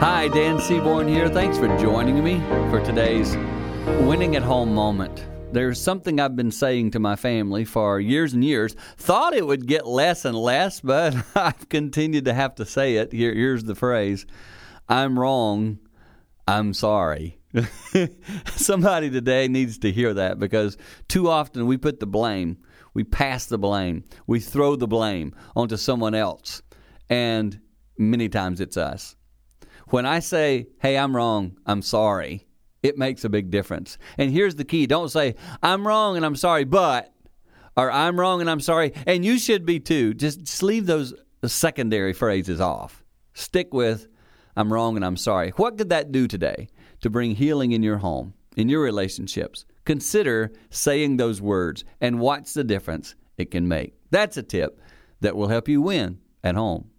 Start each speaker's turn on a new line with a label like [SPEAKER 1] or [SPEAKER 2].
[SPEAKER 1] Hi, Dan Seaborn here. Thanks for joining me for today's winning at home moment. There's something I've been saying to my family for years and years. Thought it would get less and less, but I've continued to have to say it. Here, here's the phrase I'm wrong. I'm sorry. Somebody today needs to hear that because too often we put the blame, we pass the blame, we throw the blame onto someone else, and many times it's us. When I say, hey, I'm wrong, I'm sorry, it makes a big difference. And here's the key don't say, I'm wrong and I'm sorry, but, or I'm wrong and I'm sorry, and you should be too. Just, just leave those secondary phrases off. Stick with, I'm wrong and I'm sorry. What could that do today to bring healing in your home, in your relationships? Consider saying those words and watch the difference it can make. That's a tip that will help you win at home.